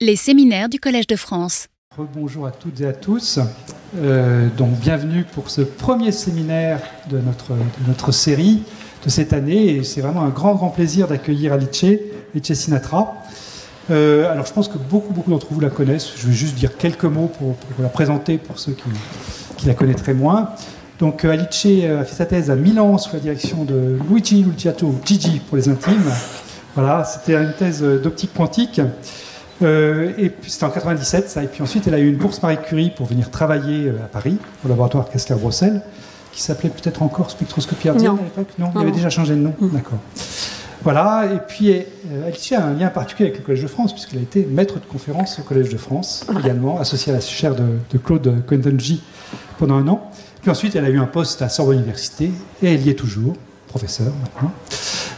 Les séminaires du Collège de France. Bonjour à toutes et à tous. Euh, donc bienvenue pour ce premier séminaire de notre, série de cette année. Et c'est vraiment un grand, grand plaisir d'accueillir Alice, Alice Sinatra. Euh, alors je pense que beaucoup, beaucoup d'entre vous la connaissent. Je vais juste dire quelques mots pour, pour la présenter pour ceux qui, qui, la connaîtraient moins. Donc euh, Alice a fait sa thèse à Milan sous la direction de Luigi Luciato, Gigi pour les intimes. Voilà, c'était une thèse d'optique quantique. Euh, et puis c'était en 97, ça. Et puis ensuite, elle a eu une bourse Marie Curie pour venir travailler euh, à Paris, au laboratoire Kessler-Brossel, qui s'appelait peut-être encore spectroscopie artienne à l'époque. Non, il avait déjà changé de nom. Mm. D'accord. Voilà. Et puis, euh, Alicia a un lien particulier avec le Collège de France, puisqu'elle a été maître de conférence au Collège de France, également, associée à la chaire de, de Claude Coendenji pendant un an. Puis ensuite, elle a eu un poste à Sorbonne Université, et elle y est toujours, professeur maintenant.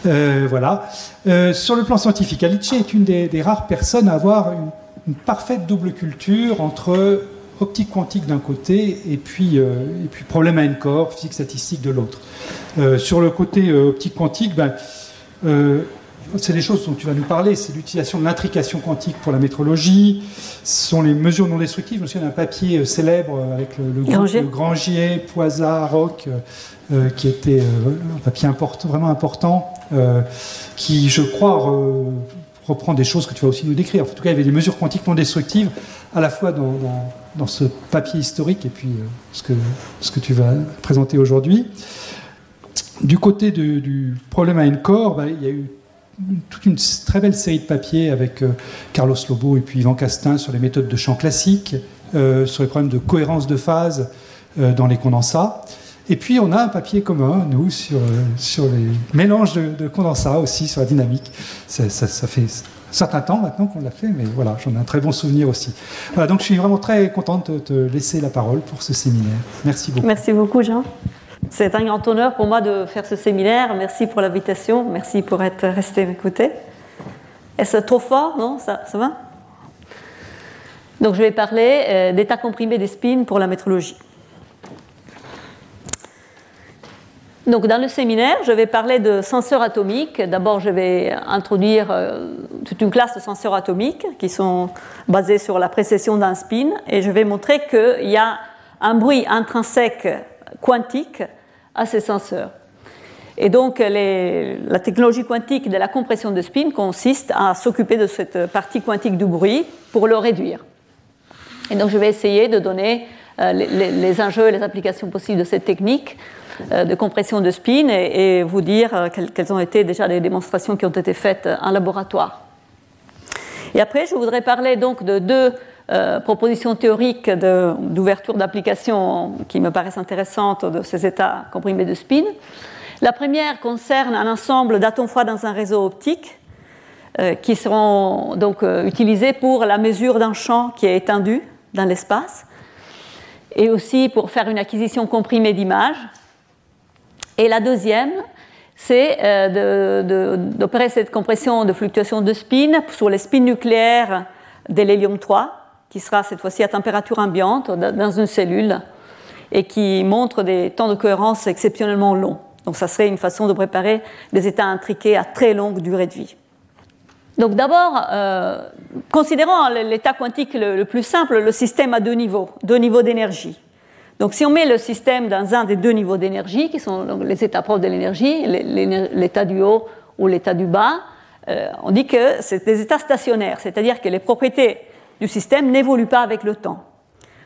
Euh, voilà. Euh, sur le plan scientifique, Alice est une des, rares personnes à avoir une, parfaite double culture entre optique quantique d'un côté et puis, euh, et puis problème à n-core, physique statistique de l'autre. sur le côté optique quantique, ben, c'est des choses dont tu vas nous parler, c'est l'utilisation de l'intrication quantique pour la métrologie, ce sont les mesures non destructives. Je me souviens d'un papier célèbre avec le, le groupe Grangier, Poisat, Roch, qui était un papier vraiment important, euh, qui, je crois, reprend des choses que tu vas aussi nous décrire. En tout cas, il y avait des mesures quantiques non destructives, à la fois dans, ce papier historique et puis euh, ce, que, tu vas présenter aujourd'hui. Du côté du problème à Encore, bah, il y a eu toute une très belle série de papiers avec euh, Carlos Lobo et puis Yvan Castin sur les méthodes de champ classiques, sur les problèmes de cohérence de phase dans les condensats. Et puis on a un papier commun, nous, sur, les mélanges de, condensats aussi, sur la dynamique. Ça, fait un certain temps maintenant qu'on l'a fait, mais voilà, j'en ai un très bon souvenir aussi. Voilà, donc je suis vraiment très contente de te laisser la parole pour ce séminaire. Merci beaucoup. Merci beaucoup, Jean. C'est un grand honneur pour moi de faire ce séminaire. Merci pour l'invitation. Merci pour être resté côtés. Est-ce trop fort Non? Ça, va? Donc je vais parler euh, d'état comprimé des spins pour la métrologie. Donc, dans le séminaire, je vais parler de senseurs atomiques. D'abord, je vais introduire euh, toute une classe de senseurs atomiques qui sont basés sur la précession d'un spin et je vais montrer qu'il y a un bruit intrinsèque quantique à ces senseurs. Et donc, la technologie quantique de la compression de spin consiste à s'occuper de cette partie quantique du bruit pour le réduire. Et donc, je vais essayer de donner euh, les, enjeux et les applications possibles de cette technique de compression de spin et, vous dire euh, quelles ont été déjà les démonstrations qui ont été faites en laboratoire. Et après, je voudrais parler donc de deux euh, propositions théoriques d'ouverture d'application qui me paraissent intéressantes de ces états comprimés de spin. La première concerne un ensemble d'atomes froids dans un réseau optique qui seront donc utilisés pour la mesure d'un champ qui est étendu dans l'espace et aussi pour faire une acquisition comprimée d'images et la deuxième, c'est euh, d'opérer cette compression de fluctuation de spin sur les spins nucléaires de l'hélium 3, qui sera cette fois-ci à température ambiante dans une cellule et qui montre des temps de cohérence exceptionnellement longs. Donc ça serait une façon de préparer des états intriqués à très longue durée de vie. Donc d'abord, euh, considérons l'état quantique le, plus simple, le système à deux niveaux, deux niveaux d'énergie. Donc si on met le système dans un des deux niveaux d'énergie, qui sont les états propres de l'énergie, l'état du haut ou l'état du bas, euh, on dit que c'est des états stationnaires, c'est-à-dire que les propriétés du système n'évoluent pas avec le temps.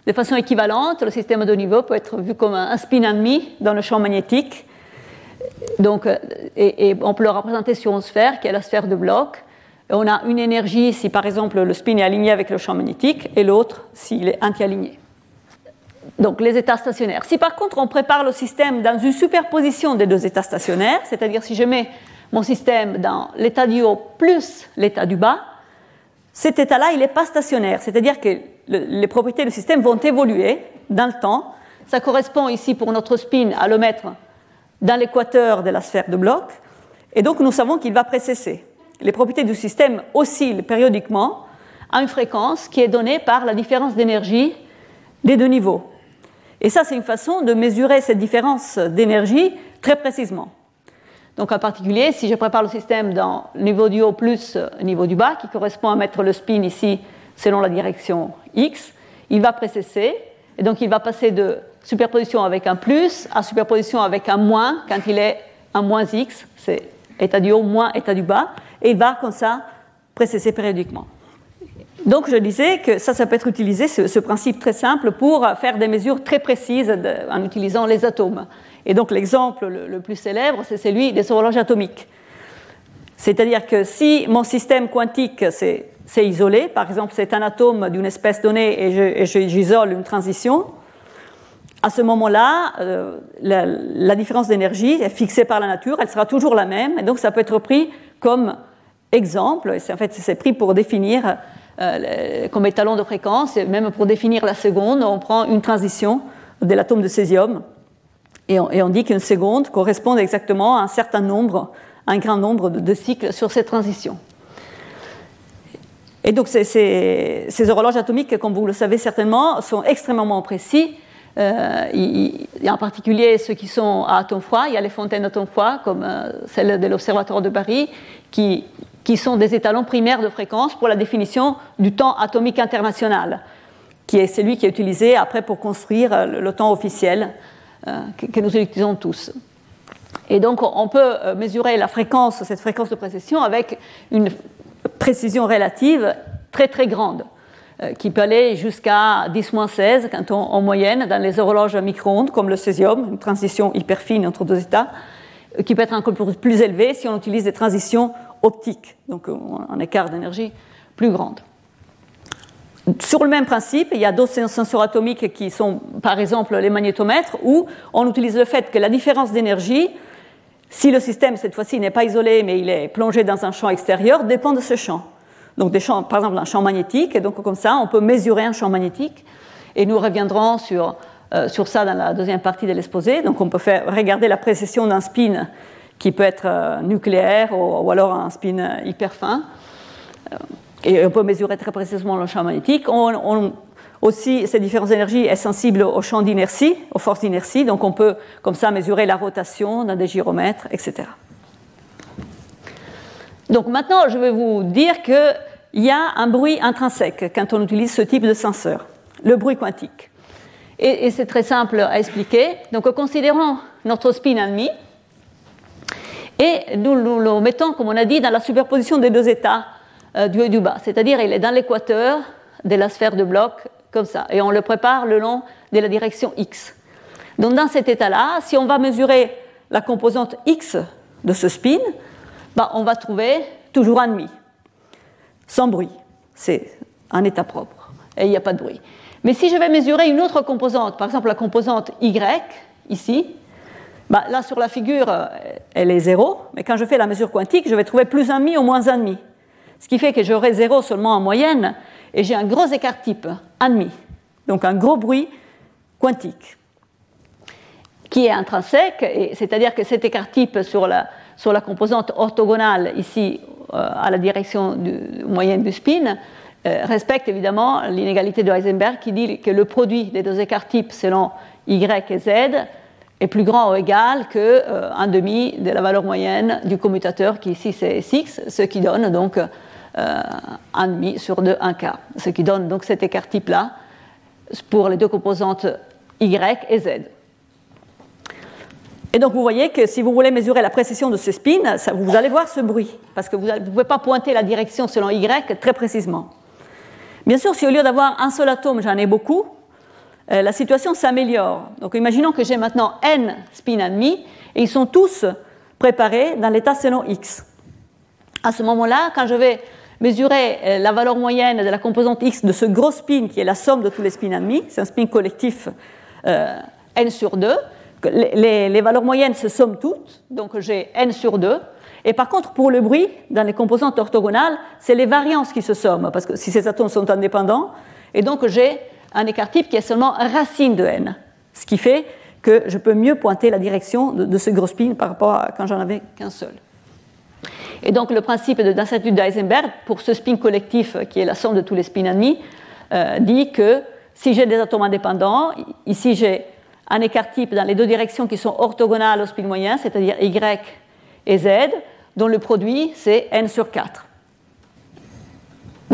De façon équivalente, le système à deux niveaux peut être vu comme un spin ennemi dans le champ magnétique. Donc, euh, et, on peut le représenter sur une sphère qui est la sphère de bloc. on a une énergie si par exemple le spin est aligné avec le champ magnétique et l'autre s'il est anti-aligné donc les états stationnaires. Si par contre on prépare le système dans une superposition des deux états stationnaires, c'est-à-dire si je mets mon système dans l'état du haut plus l'état du bas, cet état-là, il n'est pas stationnaire, c'est-à-dire que les propriétés du système vont évoluer dans le temps. Ça correspond ici pour notre spin à le mettre dans l'équateur de la sphère de bloc, et donc nous savons qu'il va précesser. Les propriétés du système oscillent périodiquement à une fréquence qui est donnée par la différence d'énergie des deux niveaux. Et ça, c'est une façon de mesurer cette différence d'énergie très précisément. Donc en particulier, si je prépare le système dans le niveau du haut plus le niveau du bas, qui correspond à mettre le spin ici selon la direction X, il va précesser, et donc il va passer de superposition avec un plus à superposition avec un moins quand il est un moins X, c'est état du haut moins état du bas, et il va comme ça précesser périodiquement. Donc je disais que ça, ça peut être utilisé, ce, principe très simple, pour faire des mesures très précises en utilisant les atomes. Et donc l'exemple le, plus célèbre, c'est celui des horloges atomiques. C'est-à-dire que si mon système quantique c'est isolé, par exemple c'est un atome d'une espèce donnée et j'isole une transition, à ce moment-là, euh, la, différence d'énergie est fixée par la nature, elle sera toujours la même, et donc ça peut être pris comme exemple, et en fait c'est pris pour définir euh, comme étalon de fréquence, et même pour définir la seconde, on prend une transition de l'atome de césium et on, dit qu'une seconde correspond exactement à un certain nombre, un grand nombre de, cycles sur cette transition. Et donc ces, horloges atomiques, comme vous le savez certainement, sont extrêmement précis. Euh, y a en particulier ceux qui sont à atomes froids. Il y a les fontaines d'atomes froids, comme euh, celle de l'Observatoire de Paris, qui qui sont des étalons primaires de fréquence pour la définition du temps atomique international, qui est celui qui est utilisé après pour construire euh, le, temps officiel euh, que, nous utilisons tous. Et donc on peut euh, mesurer la fréquence, cette fréquence de précession, avec une précision relative très très grande, qui peut aller jusqu'à 10-16 quand on, en moyenne dans les horloges micro-ondes comme le césium, une transition hyper fine entre deux états, qui peut être encore plus élevée si on utilise des transitions optique, donc un écart d'énergie plus grande. Sur le même principe, il y a d'autres sensors atomiques qui sont par exemple les magnétomètres, où on utilise le fait que la différence d'énergie, si le système cette fois-ci n'est pas isolé mais il est plongé dans un champ extérieur, dépend de ce champ. Donc des champs, par exemple un champ magnétique, et donc comme ça on peut mesurer un champ magnétique, et nous reviendrons sur, euh, sur ça dans la deuxième partie de l'exposé. Donc on peut faire, regarder la précession d'un spin qui peut être euh, nucléaire ou, alors un spin euh, hyper fin. Euh, et on peut mesurer très précisément le champ magnétique. Aussi, ces différentes énergies sont sensibles au champ d'inertie, aux forces d'inertie, donc on peut comme ça mesurer la rotation dans des gyromètres, etc. Donc maintenant, je vais vous dire qu'il y a un bruit intrinsèque quand on utilise ce type de senseur, le bruit quantique. Et, et c'est très simple à expliquer. Donc considérons notre spin ennemi, et nous, le mettons, comme on a dit, dans la superposition des deux états euh, du haut et du bas. C'est-à-dire, il est dans l'équateur de la sphère de bloc, comme ça. Et on le prépare le long de la direction X. Donc, dans cet état-là, si on va mesurer la composante X de ce spin, bah, on va trouver toujours un demi, sans bruit. C'est un état propre. Et il n'y a pas de bruit. Mais si je vais mesurer une autre composante, par exemple la composante Y, ici, bah, là, sur la figure, euh, elle est zéro, mais quand je fais la mesure quantique, je vais trouver plus un demi ou moins un demi. Ce qui fait que j'aurai zéro seulement en moyenne, et j'ai un gros écart type, un demi. Donc un gros bruit quantique, qui est intrinsèque, c'est-à-dire que cet écart type sur la, sur la composante orthogonale, ici, euh, à la direction moyenne du spin, euh, respecte évidemment l'inégalité de Heisenberg qui dit que le produit des deux écarts types selon Y et Z est plus grand ou égal que euh, un demi de la valeur moyenne du commutateur qui ici c'est 6, ce qui donne donc euh, un demi sur 2, un quart, ce qui donne donc cet écart type là pour les deux composantes y et z. Et donc vous voyez que si vous voulez mesurer la précision de ce spin, vous allez voir ce bruit, parce que vous ne pouvez pas pointer la direction selon y très précisément. Bien sûr, si au lieu d'avoir un seul atome, j'en ai beaucoup, euh, la situation s'améliore. Donc imaginons que j'ai maintenant n spin ennemis et ils sont tous préparés dans l'état selon x. À ce moment-là, quand je vais mesurer euh, la valeur moyenne de la composante x de ce gros spin qui est la somme de tous les spins ennemis, c'est un spin collectif euh, n sur 2, les, les, valeurs moyennes se somment toutes, donc j'ai n sur 2. Et par contre, pour le bruit, dans les composantes orthogonales, c'est les variances qui se somment, parce que si ces atomes sont indépendants, et donc j'ai un écart type qui est seulement racine de n, ce qui fait que je peux mieux pointer la direction de, ce gros spin par rapport à quand j'en avais qu'un seul. Et donc le principe de d'incertitude d'Eisenberg pour ce spin collectif qui est la somme de tous les spins ennemis euh, dit que si j'ai des atomes indépendants, ici j'ai un écart type dans les deux directions qui sont orthogonales au spin moyen, c'est-à-dire y et z, dont le produit c'est n sur 4.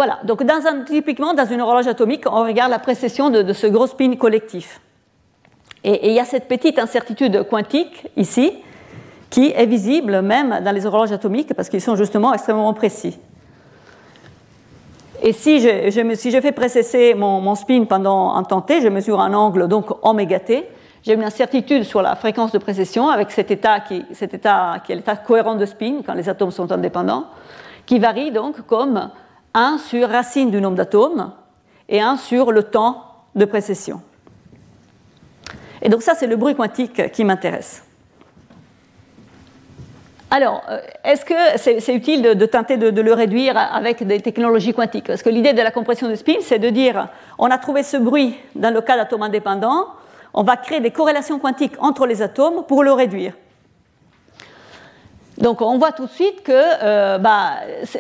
Voilà, donc dans un, typiquement dans une horloge atomique, on regarde la précession de, ce gros spin collectif. Et, il y a cette petite incertitude quantique ici, qui est visible même dans les horloges atomiques parce qu'ils sont justement extrêmement précis. Et si je, fais précesser mon, spin pendant un temps t, je mesure un angle donc oméga t, j'ai une incertitude sur la fréquence de précession avec cet état qui, cet état qui est l'état cohérent de spin quand les atomes sont indépendants, qui varie donc comme 1 sur racine du nombre d'atomes et 1 sur le temps de précession. Et donc ça, c'est le bruit quantique qui m'intéresse. Alors, euh, est-ce que c'est utile de, tenter de, le réduire avec des technologies quantiques? Parce que l'idée de la compression de spin, c'est de dire, on a trouvé ce bruit dans le cas d'atomes indépendants, on va créer des corrélations quantiques entre les atomes pour le réduire. Donc on voit tout de suite que euh, bah,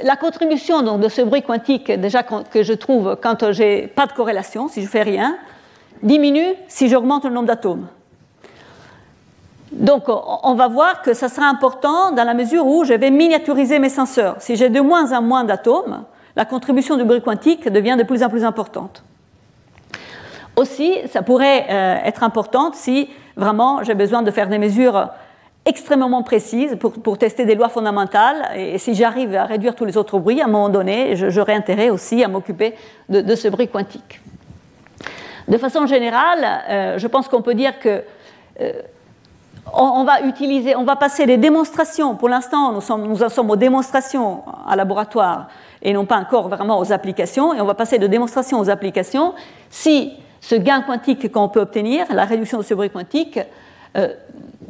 la contribution de ce bruit quantique, déjà que je trouve quand j'ai pas de corrélation, si je fais rien, diminue si j'augmente le nombre d'atomes. Donc on va voir que ça sera important dans la mesure où je vais miniaturiser mes senseurs. Si j'ai de moins en moins d'atomes, la contribution du bruit quantique devient de plus en plus importante. Aussi, ça pourrait euh, être important si vraiment j'ai besoin de faire des mesures extrêmement précises pour, tester des lois fondamentales. Et si j'arrive à réduire tous les autres bruits, à un moment donné, j'aurai intérêt aussi à m'occuper de, ce bruit quantique. De façon générale, euh, je pense qu'on peut dire que euh, on, va utiliser, on va passer les démonstrations. Pour l'instant, nous en sommes aux démonstrations à laboratoire et non pas encore vraiment aux applications. Et on va passer de démonstrations aux applications si ce gain quantique qu'on peut obtenir, la réduction de ce bruit quantique, euh,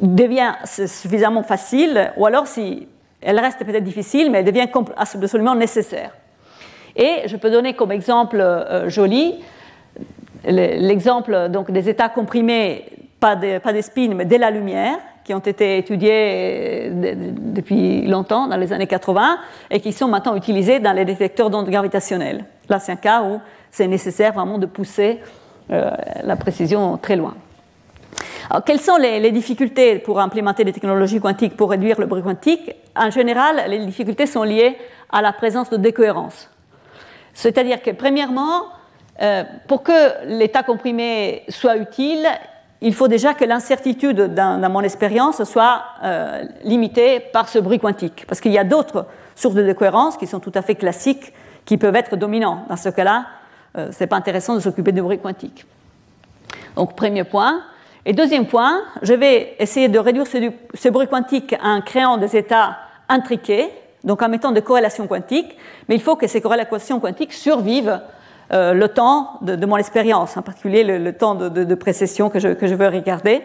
devient suffisamment facile, ou alors si elle reste peut-être difficile, mais elle devient absolument nécessaire. Et je peux donner comme exemple euh, joli l'exemple donc des états comprimés pas des, spins, mais de la lumière, qui ont été étudiés euh, depuis longtemps, dans les années 80, et qui sont maintenant utilisés dans les détecteurs d'ondes gravitationnelles. Là, c'est un cas où c'est nécessaire vraiment de pousser euh, la précision très loin. Quelles sont les, difficultés pour implémenter des technologies quantiques pour réduire le bruit quantique? En général, les difficultés sont liées à la présence de décohérence. C'est-à-dire que, premièrement, euh, pour que l'état comprimé soit utile, il faut déjà que l'incertitude dans, mon expérience soit euh, limitée par ce bruit quantique. Parce qu'il y a d'autres sources de décohérence qui sont tout à fait classiques, qui peuvent être dominants. Dans ce cas-là, euh, ce n'est pas intéressant de s'occuper du bruit quantique. Donc, premier point. Et deuxième point, je vais essayer de réduire ce, bruit quantique en créant des états intriqués, donc en mettant des corrélations quantiques, mais il faut que ces corrélations quantiques survivent euh, le temps de, mon expérience, en particulier le, temps de, précession que je, veux regarder.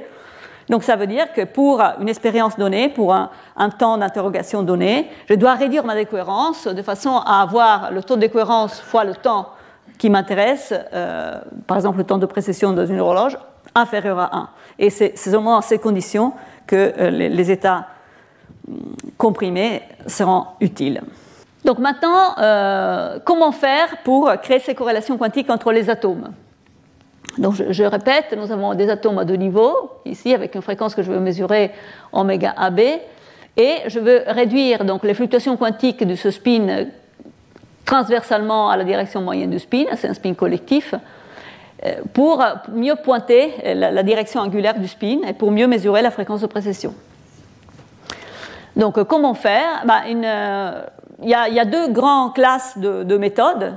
Donc ça veut dire que pour une expérience donnée, pour un, temps d'interrogation donné, je dois réduire ma décohérence de façon à avoir le taux de décohérence fois le temps qui m'intéresse, euh, par exemple le temps de précession dans une horloge, inférieur à 1. Et c'est seulement dans ces conditions que euh, les, états hum, comprimés seront utiles. Donc maintenant, euh, comment faire pour créer ces corrélations quantiques entre les atomes? Donc je, répète, nous avons des atomes à deux niveaux, ici avec une fréquence que je veux mesurer oméga AB, et je veux réduire donc les fluctuations quantiques de ce spin transversalement à la direction moyenne du spin, c'est un spin collectif, pour mieux pointer la, direction angulaire du spin et pour mieux mesurer la fréquence de précession. Donc comment faire? Euh, il y, a, deux grandes classes de, méthodes.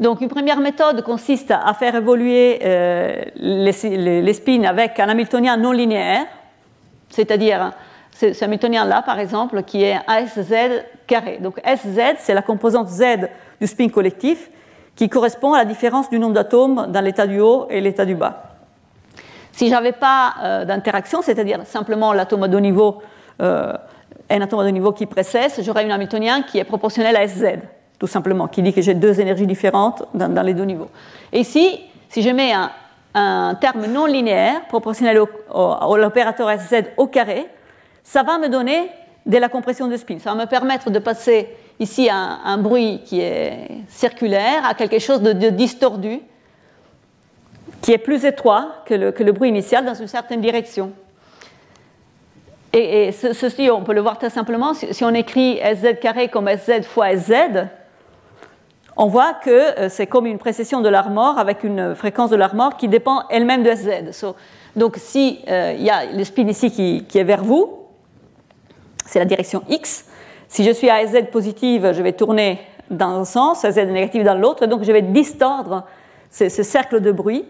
Donc, une première méthode consiste à faire évoluer euh, les, spins avec un Hamiltonien non linéaire, c'est-à-dire ce Hamiltonien-là, par exemple, qui est ASZ carré. Donc, SZ, c'est la composante Z du spin collectif qui correspond à la différence du nombre d'atomes dans l'état du haut et l'état du bas. Si je n'avais pas euh, d'interaction, c'est-à-dire simplement l'atome à deux niveaux euh, un atome de niveau qui précède, j'aurai un Hamiltonien qui est proportionnel à Sz, tout simplement, qui dit que j'ai deux énergies différentes dans, les deux niveaux. Et ici, si je mets un, terme non linéaire proportionnel à l'opérateur Sz au carré, ça va me donner de la compression de spin. Ça va me permettre de passer ici un, bruit qui est circulaire à quelque chose de, distordu, qui est plus étroit que le bruit initial dans une certaine direction. Et, ceci, on peut le voir très simplement. Si, on écrit sz carré comme sz fois sz, on voit que euh, c'est comme une précession de l'armor avec une fréquence de l'armor qui dépend elle-même de SZ. donc si euh, il y a le spin ici qui, est vers vous, c'est la direction X. Si je suis à SZ positive, je vais tourner dans un sens, SZ négative dans l'autre, donc je vais distordre ce, cercle de bruit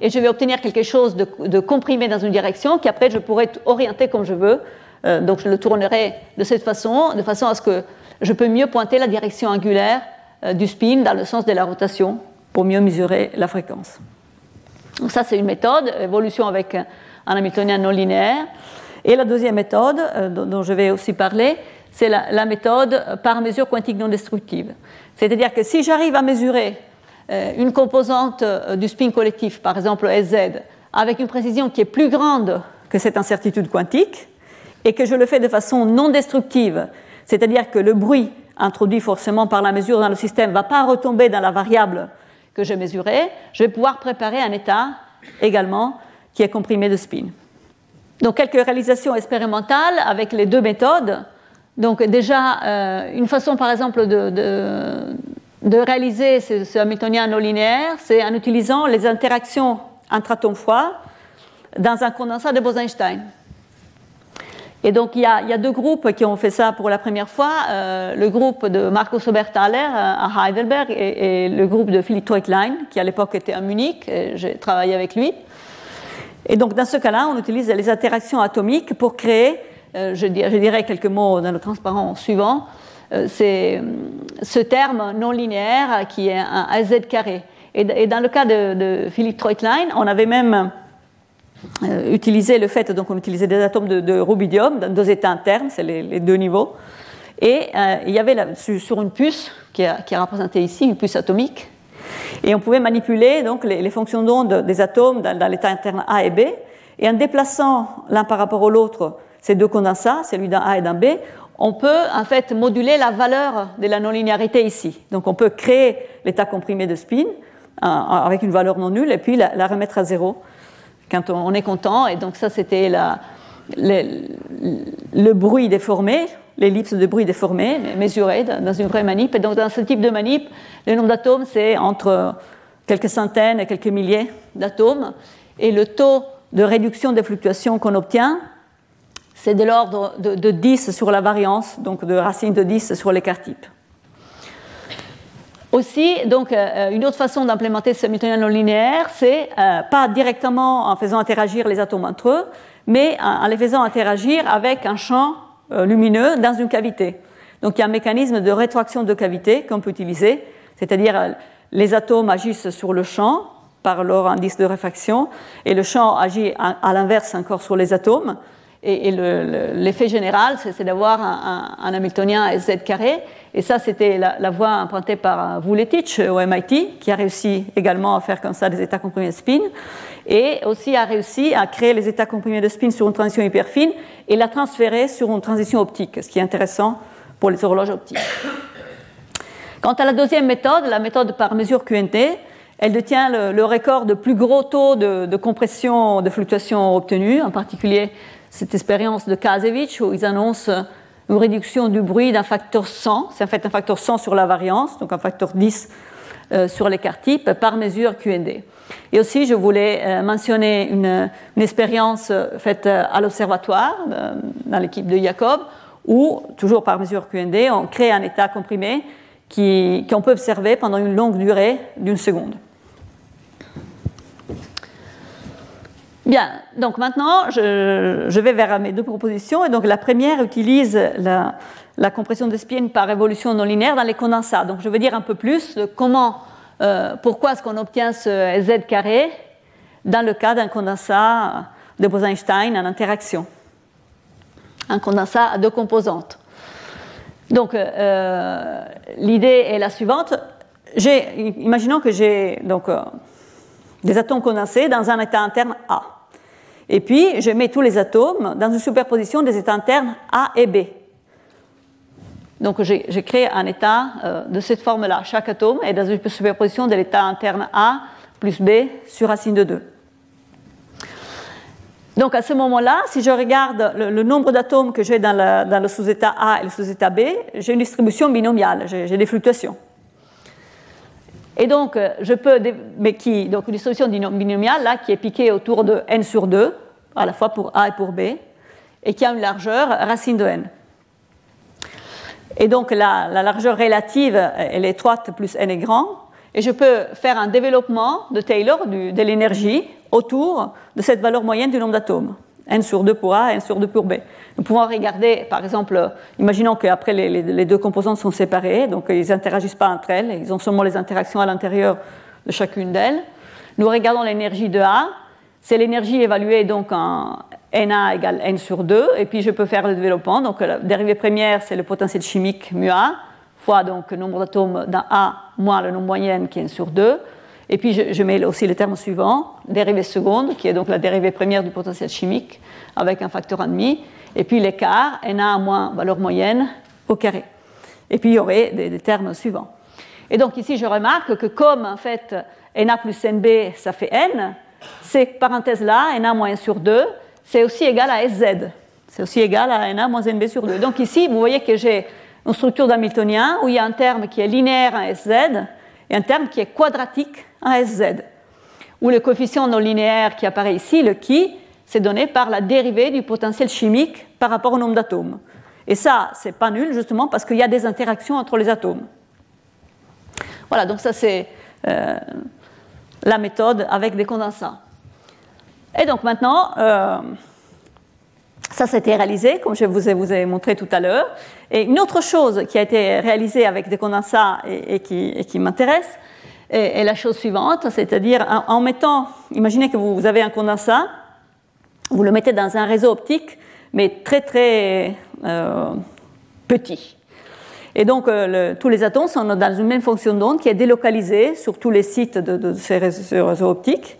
et je vais obtenir quelque chose de, comprimé dans une direction qui après je pourrais orienter comme je veux. Euh, donc je le tournerai de cette façon, de façon à ce que je peux mieux pointer la direction angulaire euh, du spin dans le sens de la rotation pour mieux mesurer la fréquence. Donc ça, c'est une méthode, évolution avec un Hamiltonien non linéaire. Et la deuxième méthode, euh, dont je vais aussi parler, c'est la, méthode par mesure quantique non destructive. C'est-à-dire que si j'arrive à mesurer euh, une composante du spin collectif, par exemple SZ, avec une précision qui est plus grande que cette incertitude quantique, et que je le fais de façon non destructive, c'est-à-dire que le bruit introduit forcément par la mesure dans le système ne va pas retomber dans la variable que j'ai mesurée, je vais pouvoir préparer un état également qui est comprimé de spin. Donc quelques réalisations expérimentales avec les deux méthodes. Donc déjà, euh, une façon par exemple de, réaliser ce, Hamiltonien non linéaire, c'est en utilisant les interactions entre atomes fois dans un condensat de Bose-Einstein. Et donc, il y, a, deux groupes qui ont fait ça pour la première fois. Euh, le groupe de Marco Sobertaler euh, à Heidelberg et, le groupe de Philippe Treutlein, qui à l'époque était à Munich. J'ai travaillé avec lui. Et donc, dans ce cas-là, on utilise les interactions atomiques pour créer, je, dirais, quelques mots dans le transparent suivant, c'est ce terme non linéaire qui est un AZ carré. Et, dans le cas de, de Philippe Treutlein, on avait même euh, utiliser le fait, donc on utilisait des atomes de, rubidium dans deux états internes, c'est les, deux niveaux. Et euh, il y avait sur une puce qui est, représentée ici, une puce atomique, et on pouvait manipuler donc les, fonctions d'onde des atomes dans, l'état interne A et B. Et en déplaçant l'un par rapport à l'autre ces deux condensats, celui d'un A et d'un B, on peut en fait moduler la valeur de la non-linéarité ici. Donc on peut créer l'état comprimé de spin avec une valeur non nulle et puis la remettre à zéro quand on est content. Et donc ça, c'était le, bruit déformé, l'ellipse de bruit déformé, mesuré dans une vraie manip. Et donc dans ce type de manip, le nombre d'atomes, c'est entre quelques centaines et quelques milliers d'atomes. Et le taux de réduction des fluctuations qu'on obtient, c'est de l'ordre de, de, 10 sur la variance, donc de racine de 10 sur l'écart type. Aussi, donc, euh, euh, une autre façon d'implémenter ce Hamiltonien non linéaire, c'est euh, pas directement en faisant interagir les atomes entre eux, mais en, les faisant interagir avec un champ lumineux dans une cavité. Donc, il y a un mécanisme de rétroaction de cavité qu'on peut utiliser, c'est-à-dire les atomes agissent sur le champ par leur indice de réfraction, et le champ agit à, l'inverse encore sur les atomes. Et, l'effet général, c'est d'avoir un, un, Hamiltonien Z carré et ça, c'était la, voie empruntée par Vuletic au MIT, qui a réussi également à faire comme ça des états comprimés de spin, et aussi a réussi à créer les états comprimés de spin sur une transition hyper fine et la transférer sur une transition optique, ce qui est intéressant pour les horloges optiques. Quant à la deuxième méthode, la méthode par mesure QNT, elle détient le, record de plus gros taux de, compression de fluctuation obtenus, en particulier cette expérience de Kazevich où ils annoncent une réduction du bruit d'un facteur 100, c'est en fait un facteur 100 sur la variance, donc un facteur 10 euh, sur l'écart type par mesure QND. Et aussi, je voulais euh, mentionner une, expérience faite à l'observatoire euh, dans l'équipe de Jacob, où, toujours par mesure QND, on crée un état comprimé qu'on peut observer pendant une longue durée d'une seconde. Bien, donc maintenant, je, vais vers mes deux propositions. Et donc la première utilise la, compression de spin par évolution non linéaire dans les condensats. Donc je vais dire un peu plus comment, euh, pourquoi est-ce qu'on obtient ce Z carré dans le cas d'un condensat de Bose-Einstein en interaction. Un condensat à deux composantes. Donc euh, l'idée est la suivante. Imaginons que j'ai euh, des atomes condensés dans un état interne A. Et puis, je mets tous les atomes dans une superposition des états internes A et B. Donc, j'ai créé un état euh, de cette forme-là. Chaque atome est dans une superposition de l'état interne A plus B sur racine de 2. Donc, à ce moment-là, si je regarde le, nombre d'atomes que j'ai dans, le sous-état A et le sous-état B, j'ai une distribution binomiale, j'ai des fluctuations. Et donc, je peux, donc une distribution binomiale là, qui est piquée autour de n sur 2, à la fois pour A et pour B, et qui a une largeur racine de n. Et donc la, largeur relative, elle est étroite plus n est grand. Et je peux faire un développement de Taylor de l'énergie autour de cette valeur moyenne du nombre d'atomes. N sur 2 pour A, n sur 2 pour B. Nous pouvons regarder, par exemple, imaginons qu'après les, les, deux composantes sont séparées, donc ils n'interagissent pas entre elles, ils ont seulement les interactions à l'intérieur de chacune d'elles. Nous regardons l'énergie de A, c'est l'énergie évaluée donc en Na égale N sur 2, et puis je peux faire le développement. Donc la dérivée première, c'est le potentiel chimique mu A, fois donc le nombre d'atomes dans A moins le nombre moyen qui est N sur 2. Et puis je, mets aussi le terme suivant, dérivée seconde, qui est donc la dérivée première du potentiel chimique, avec un facteur 1,5. Et puis l'écart, Na moins valeur moyenne au carré. Et puis il y aurait des, termes suivants. Et donc ici, je remarque que comme en fait Na plus NB, ça fait N, ces parenthèses-là, Na moins 1 sur 2, c'est aussi égal à SZ. C'est aussi égal à Na moins NB sur 2. Donc ici, vous voyez que j'ai une structure d'Hamiltonien où il y a un terme qui est linéaire en SZ et un terme qui est quadratique en SZ. Où le coefficient non linéaire qui apparaît ici, le qui, c'est donné par la dérivée du potentiel chimique par rapport au nombre d'atomes. Et ça, c'est pas nul justement parce qu'il y a des interactions entre les atomes. Voilà, donc ça c'est euh, la méthode avec des condensats. Et donc maintenant, euh, ça c'était réalisé, comme je vous ai, montré tout à l'heure. Et une autre chose qui a été réalisée avec des condensats et, qui, m'intéresse est, la chose suivante, c'est-à-dire en, mettant, imaginez que vous, avez un condensat, vous le mettez dans un réseau optique, mais très très euh, petit. Et donc, euh, tous les atomes sont dans une même fonction d'onde qui est délocalisée sur tous les sites de, ces, réseaux, optiques.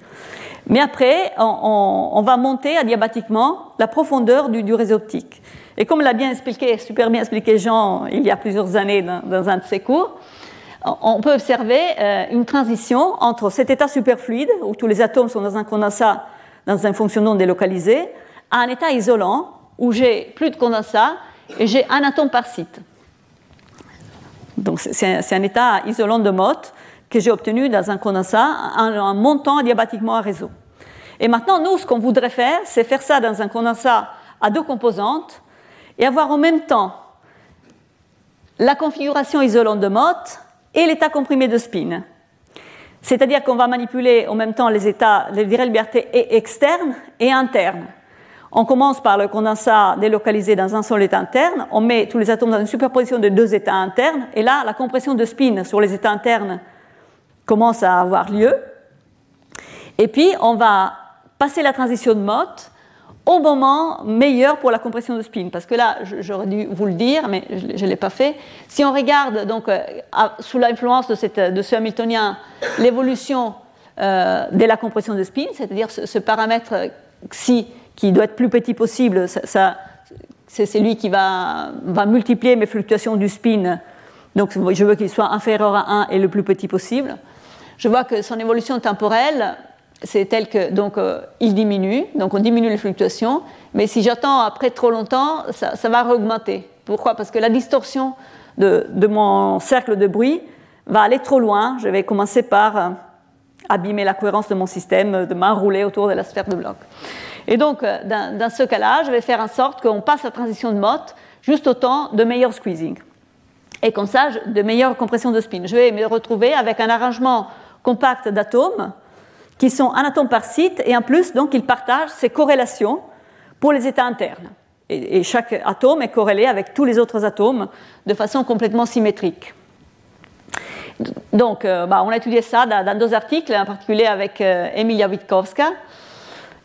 Mais après, on, va monter adiabatiquement la profondeur du, réseau optique. Et comme l'a bien expliqué, super bien expliqué Jean il y a plusieurs années dans, un de ses cours, on peut observer euh, une transition entre cet état superfluide, où tous les atomes sont dans un condensat, dans une fonction d'onde délocalisée, à un état isolant, où j'ai plus de condensat et j'ai un atome par site. Donc c'est un, état isolant de Mott que j'ai obtenu dans un condensat en, montant diabatiquement un réseau. Et maintenant, nous, ce qu'on voudrait faire, c'est faire ça dans un condensat à deux composantes et avoir en même temps la configuration isolante de Mott et l'état comprimé de spin. C'est-à-dire qu'on va manipuler en même temps les états, les libertés externes et internes. On commence par le condensat délocalisé dans un seul état interne, on met tous les atomes dans une superposition de deux états internes, et là, la compression de spin sur les états internes commence à avoir lieu. Et puis, on va passer la transition de Mott au moment meilleur pour la compression de spin. Parce que là, j'aurais dû vous le dire, mais je ne l'ai pas fait. Si on regarde, donc, euh, sous l'influence de, ce Hamiltonien, l'évolution euh, de la compression de spin, c'est-à-dire ce, paramètre xi qui doit être plus petit possible, c'est lui qui va, va, multiplier mes fluctuations du spin. Donc je veux qu'il soit inférieur à 1 et le plus petit possible. Je vois que son évolution temporelle, c'est tel que donc euh, il diminue, donc on diminue les fluctuations, mais si j'attends après trop longtemps, ça, va augmenter. Pourquoi? Parce que la distorsion de, mon cercle de bruit va aller trop loin. Je vais commencer par euh, abîmer la cohérence de mon système, de m'enrouler autour de la sphère de bloc. Et donc, euh, dans, ce cas-là, je vais faire en sorte qu'on passe la transition de Mott juste au temps de meilleur squeezing. Et comme ça, de meilleure compression de spin. Je vais me retrouver avec un arrangement compact d'atomes qui sont un atome par site et en plus, donc, ils partagent ces corrélations pour les états internes. Et, chaque atome est corrélé avec tous les autres atomes de façon complètement symétrique. Donc, euh, bah, on a étudié ça dans, deux articles, en particulier avec euh, Emilia Witkowska,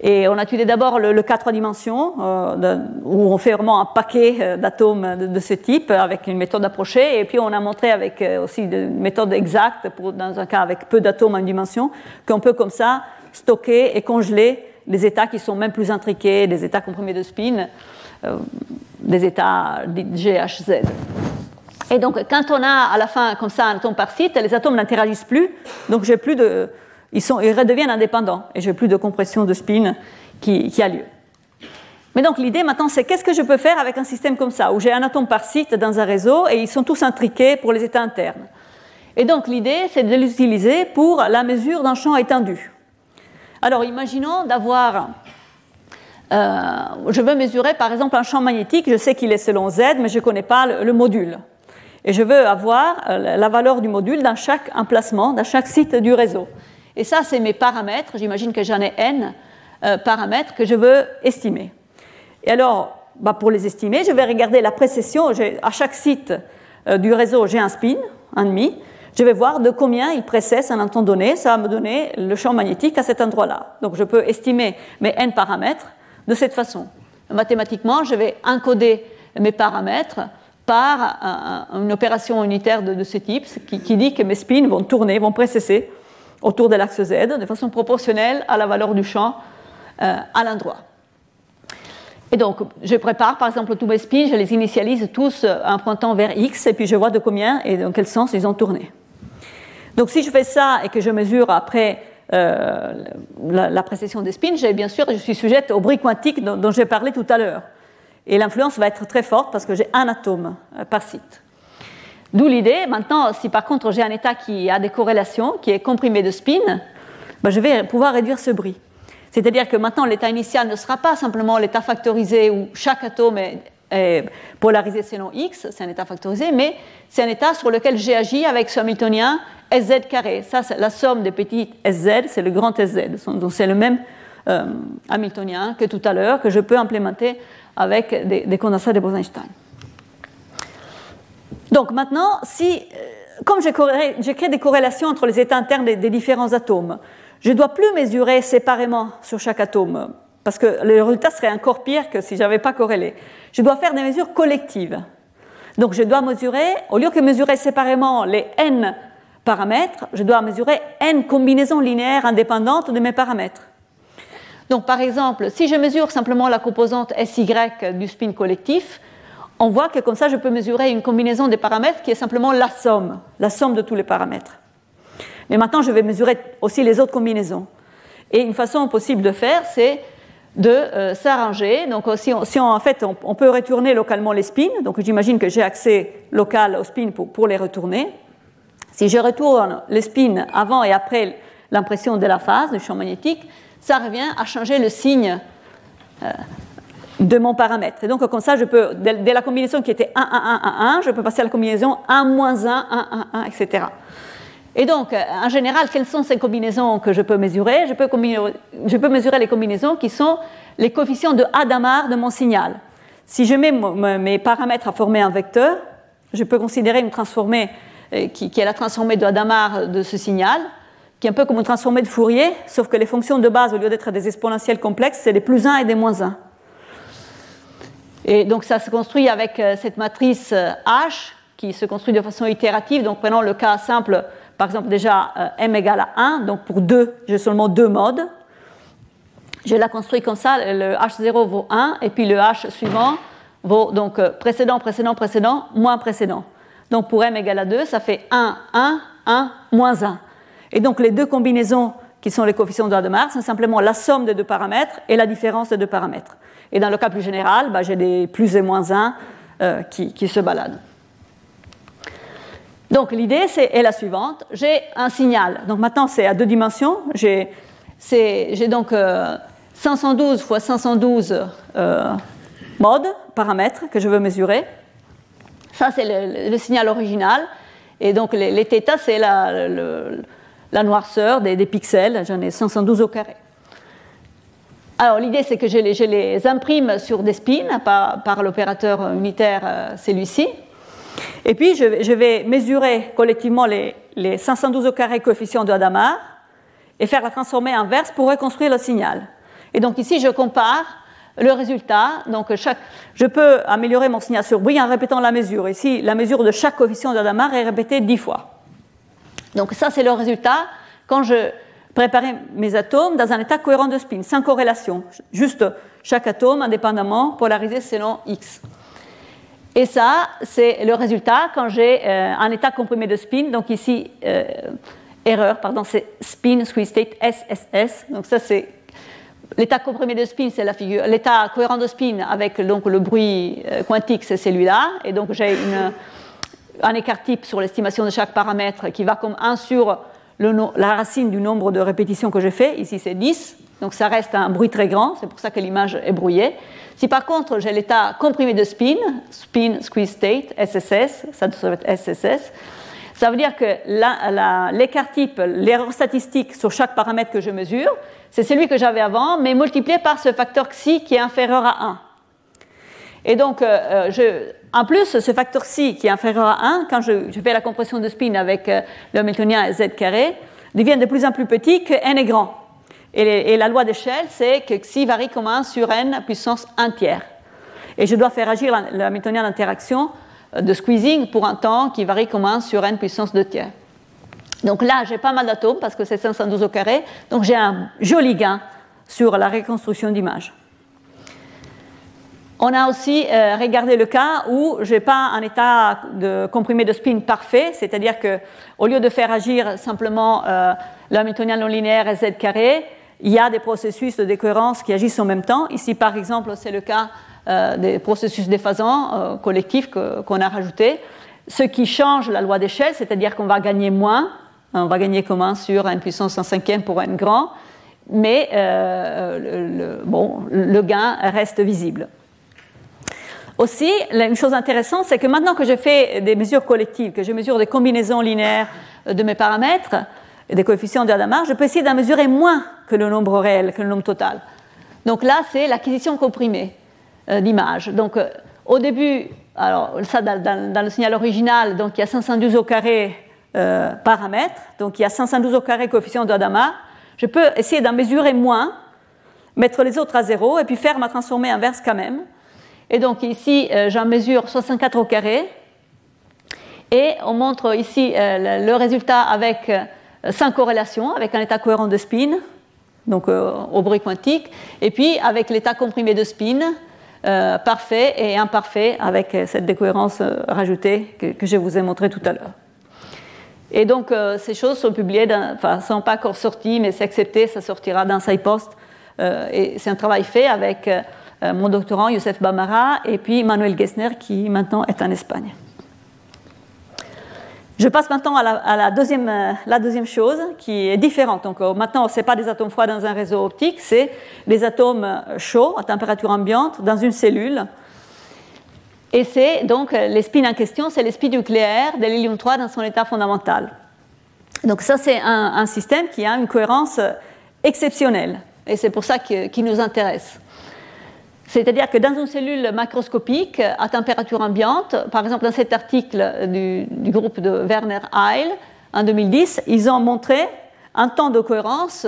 et on a étudié d'abord le, cas 3 dimensions, euh, où on fait vraiment un paquet euh, d'atomes de, ce type avec une méthode approchée. Et puis on a montré avec euh, aussi une méthode exacte, dans un cas avec peu d'atomes en une dimension, qu'on peut comme ça stocker et congeler des états qui sont même plus intriqués, des états comprimés de spin, des états GHZ. Et donc, quand on a à la fin comme ça un atome par les atomes n'interagissent plus, donc j'ai plus de, ils, redeviennent indépendants et j'ai plus de compression de spin qui, a lieu. Mais donc l'idée maintenant, c'est qu'est-ce que je peux faire avec un système comme ça, où j'ai un atome par site dans un réseau et ils sont tous intriqués pour les états internes. Et donc l'idée, c'est de l'utiliser pour la mesure d'un champ étendu. Alors imaginons d'avoir... Euh, je veux mesurer par exemple un champ magnétique, je sais qu'il est selon Z, mais je ne connais pas le, module. Et je veux avoir euh, la valeur du module dans chaque emplacement, dans chaque site du réseau. Et ça, c'est mes paramètres. J'imagine que j'en ai n euh, paramètres que je veux estimer. Et alors, bah, pour les estimer, je vais regarder la précession. À chaque site du réseau, j'ai un spin, un demi je vais voir de combien il précède un temps donné. Ça va me donner le champ magnétique à cet endroit-là. Donc je peux estimer mes n paramètres de cette façon. Mathématiquement, je vais encoder mes paramètres par une opération unitaire de, ce type qui, dit que mes spins vont tourner, vont précesser autour de l'axe Z de façon proportionnelle à la valeur du champ euh, à l'endroit. Et donc, je prépare par exemple tous mes spins, je les initialise tous en pointant vers X, et puis je vois de combien et dans quel sens ils ont tourné. Donc si je fais ça et que je mesure après euh, la, précession des spins, bien sûr, je suis sujette au bruit quantique dont, j'ai parlé tout à l'heure. Et l'influence va être très forte parce que j'ai un atome euh, par site. D'où l'idée, maintenant, si par contre j'ai un état qui a des corrélations, qui est comprimé de spin, ben, je vais pouvoir réduire ce bruit. C'est-à-dire que maintenant l'état initial ne sera pas simplement l'état factorisé où chaque atome est polarisé selon X, c'est un état factorisé, mais c'est un état sur lequel j'ai agi avec ce Hamiltonien Sz carré. Ça, c'est la somme des petites Sz, c'est le grand Sz. Donc c'est le même euh, Hamiltonien que tout à l'heure, que je peux implémenter avec des, condensats de Bose-Einstein. Donc maintenant, si, euh, comme j'ai créé des corrélations entre les états internes des, différents atomes, je ne dois plus mesurer séparément sur chaque atome, parce que le résultat serait encore pire que si je n'avais pas corrélé. Je dois faire des mesures collectives. Donc je dois mesurer, au lieu que mesurer séparément les n paramètres, je dois mesurer n combinaisons linéaires indépendantes de mes paramètres. Donc par exemple, si je mesure simplement la composante SY du spin collectif, on voit que comme ça, je peux mesurer une combinaison des paramètres qui est simplement la somme, la somme de tous les paramètres. Mais maintenant, je vais mesurer aussi les autres combinaisons. Et une façon possible de faire, c'est de euh, s'arranger. Donc, si, on, en fait, on, peut retourner localement les spins. Donc, j'imagine que j'ai accès local aux spins pour les retourner. Si je retourne le spin avant et après l'impression de la phase du champ magnétique, ça revient à changer le signe euh, de mon paramètre. Et donc, comme ça, je peux, dès la combinaison qui était 1, 1, 1, 1, 1, je peux passer à la combinaison 1, moins 1, 1, 1, 1, etc. Et donc, euh, en général, quelles sont ces combinaisons que je peux mesurer? Je peux, mesurer les combinaisons qui sont les coefficients de Hadamard de mon signal. Si je mets mes paramètres à former un vecteur, je peux considérer une transformée euh, qui, est la transformée de Hadamard de ce signal, qui est un peu comme une transformée de Fourier, sauf que les fonctions de base, au lieu d'être des exponentielles complexes, c'est des plus 1 et des moins 1. Et donc ça se construit avec euh, cette matrice euh, H qui se construit de façon itérative. Donc prenons le cas simple, par exemple déjà m égale à 1, donc pour 2, j'ai seulement deux modes. Je la construis comme ça, le H0 vaut 1, et puis le H suivant vaut donc précédent, précédent, précédent, moins précédent. Donc pour m égale à 2, ça fait 1, 1, 1, moins 1. Et donc les deux combinaisons qui sont les coefficients de Hadamard sont simplement la somme des deux paramètres et la différence des deux paramètres. Et dans le cas plus général, bah, j'ai des plus et moins 1 euh, qui, se baladent. Donc l'idée est la suivante. J'ai un signal. Donc maintenant c'est à deux dimensions. J'ai donc 512 fois 512 euh, modes, paramètres que je veux mesurer. Ça, c'est le, signal original. Et donc, les, les c'est la, la, noirceur des, pixels. J'en ai 512 au carré. Alors, l'idée, c'est que je les, les, imprime sur des spins par, l'opérateur unitaire, euh, celui-ci. Et puis, je, je, vais mesurer collectivement les, les 512 au carré coefficients de Hadamard et faire la transformée inverse pour reconstruire le signal. Et donc, ici, je compare le résultat, donc chaque, je peux améliorer mon signal sur bruit en répétant la mesure. Ici, la mesure de chaque coefficient d'Adamar est répétée dix fois. Donc ça, c'est le résultat quand je préparais mes atomes dans un état cohérent de spin, sans corrélation, juste chaque atome indépendamment polarisé selon X. Et ça, c'est le résultat quand j'ai euh, un état comprimé de spin. Donc ici, euh, erreur, pardon, c'est spin squeeze state SSS. Donc ça, c'est L'état comprimé de spin, c'est la figure. L'état cohérent de spin avec donc, le bruit euh, quantique, c'est celui-là. Et donc j'ai un écart type sur l'estimation de chaque paramètre qui va comme 1 sur la racine du nombre de répétitions que j'ai fait. Ici, c'est 10. Donc ça reste un bruit très grand, c'est pour ça que l'image est brouillée. Si par contre j'ai l'état comprimé de spin, spin squeeze state, SSS, ça doit être SSS, ça veut dire que l'écart type, l'erreur statistique sur chaque paramètre que je mesure, c'est celui que j'avais avant, mais multiplié par ce facteur xi qui est inférieur à 1. Et donc, euh, euh, en plus, ce facteur xi qui est inférieur à 1, quand je, fais la compression de spin avec euh, le Hamiltonien z carré, devient de plus en plus petit que n est grand. Et, la loi d'échelle, c'est que xi varie comme 1 sur n puissance 1 tiers. Et je dois faire agir le Hamiltonien d'interaction de squeezing pour un temps qui varie comme 1 sur n puissance 2 tiers. Donc là, j'ai pas mal d'atomes parce que c'est 512 au carré, donc j'ai un joli gain sur la reconstruction d'image. On a aussi euh, regardé le cas où je n'ai pas un état de comprimé de spin parfait, c'est-à-dire qu'au lieu de faire agir simplement euh, l'hamiltonien non linéaire et z carré, il y a des processus de décohérence qui agissent en même temps. Ici, par exemple, c'est le cas euh, des processus déphasants euh, collectifs qu'on a rajoutés, ce qui change la loi d'échelle, c'est-à-dire qu'on va gagner moins, on va gagner comme 1 sur n puissance 1 cinquième pour n grand, mais bon, le gain reste visible. Aussi, une chose intéressante, c'est que maintenant que je fais des mesures collectives, que je mesure des combinaisons linéaires de mes paramètres, des coefficients de Hadamard, je peux essayer d'en mesurer moins que le nombre réel, que le nombre total. Donc là, c'est l'acquisition comprimée euh, d'images. Donc euh, au début, alors ça dans, le signal original, donc il y a 512 au carré euh, paramètres, donc il y a 512 au carré coefficient de Hadamard. Je peux essayer d'en mesurer moins, mettre les autres à zéro et puis faire ma transformée inverse quand même. Et donc ici, j'en mesure 64 au carré. Et on montre ici le résultat avec sans corrélation avec un état cohérent de spin, donc euh, au bruit quantique, et puis avec l'état comprimé de spin, euh, parfait et imparfait avec cette décohérence euh, rajoutée que, je vous ai montré tout à l'heure. Et donc ces choses sont publiées, enfin, ne sont pas encore sorties, mais c'est accepté, ça sortira dans SciPost. et c'est un travail fait avec mon doctorant Youssef Bamara et puis Manuel Gessner qui maintenant est en Espagne. Je passe maintenant à, la, deuxième, euh, la, deuxième, chose qui est différente encore. Maintenant, ce n'est pas des atomes froids dans un réseau optique, c'est des atomes euh, chauds à température ambiante dans une cellule. Et c'est donc euh, les en question, c'est les spins nucléaires de l'hélium 3 dans son état fondamental. Donc ça, c'est un, système qui a une cohérence exceptionnelle. Et c'est pour ça qu'il nous intéresse. C'est-à-dire que dans une cellule macroscopique à température ambiante, par exemple dans cet article du, groupe de Werner Heil en 2010, ils ont montré un temps de cohérence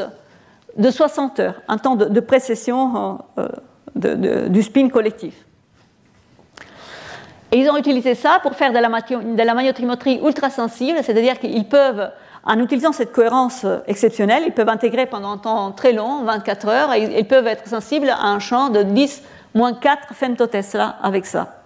de 60 heures, un temps de, précession euh, du spin collectif. Et ils ont utilisé ça pour faire de la, de la magnétométrie ultra sensible, c'est-à-dire qu'ils peuvent en utilisant cette cohérence exceptionnelle, ils peuvent intégrer pendant un temps très long, 24 heures, et ils peuvent être sensibles à un champ de 10 moins 4 femtotesla avec ça.